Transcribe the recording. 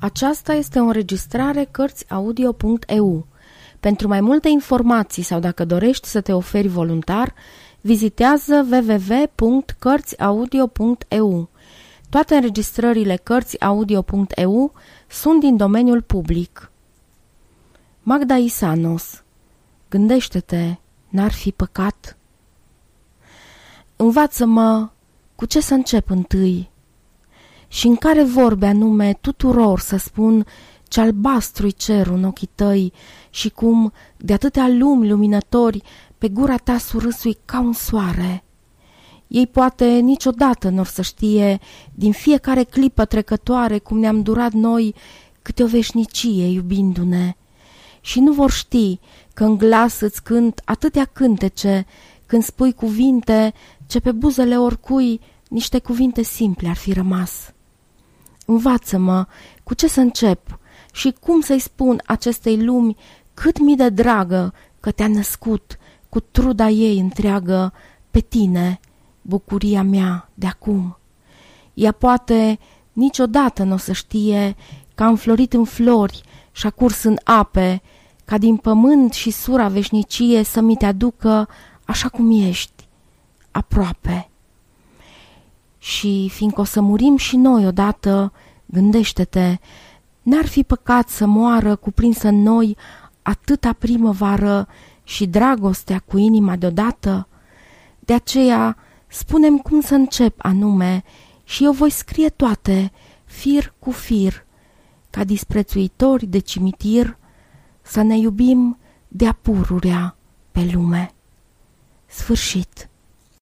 Aceasta este o înregistrare Cărțiaudio.eu. Pentru mai multe informații sau dacă dorești să te oferi voluntar, vizitează www.cărțiaudio.eu. Toate înregistrările Cărțiaudio.eu sunt din domeniul public. Magda Isanos Gândește-te, n-ar fi păcat? Învață-mă cu ce să încep întâi și în care vorbe anume tuturor să spun ce albastru cerul în ochii tăi și cum de atâtea lumi luminători pe gura ta surâsui ca un soare. Ei poate niciodată nu să știe din fiecare clipă trecătoare cum ne-am durat noi câte o veșnicie iubindu-ne. Și nu vor ști că în glas îți cânt atâtea cântece când spui cuvinte ce pe buzele oricui niște cuvinte simple ar fi rămas. Învață-mă cu ce să încep și cum să-i spun acestei lumi cât mi de dragă că te-a născut cu truda ei întreagă pe tine, bucuria mea de acum. Ea poate niciodată nu o să știe că am florit în flori și a curs în ape, ca din pământ și sura veșnicie să mi te aducă așa cum ești, aproape. Și fiindcă o să murim și noi odată, gândește-te, n-ar fi păcat să moară cuprinsă în noi atâta primăvară și dragostea cu inima deodată? De aceea, spunem cum să încep anume și eu voi scrie toate, fir cu fir, ca disprețuitori de cimitir, să ne iubim de-a pururea pe lume. Sfârșit.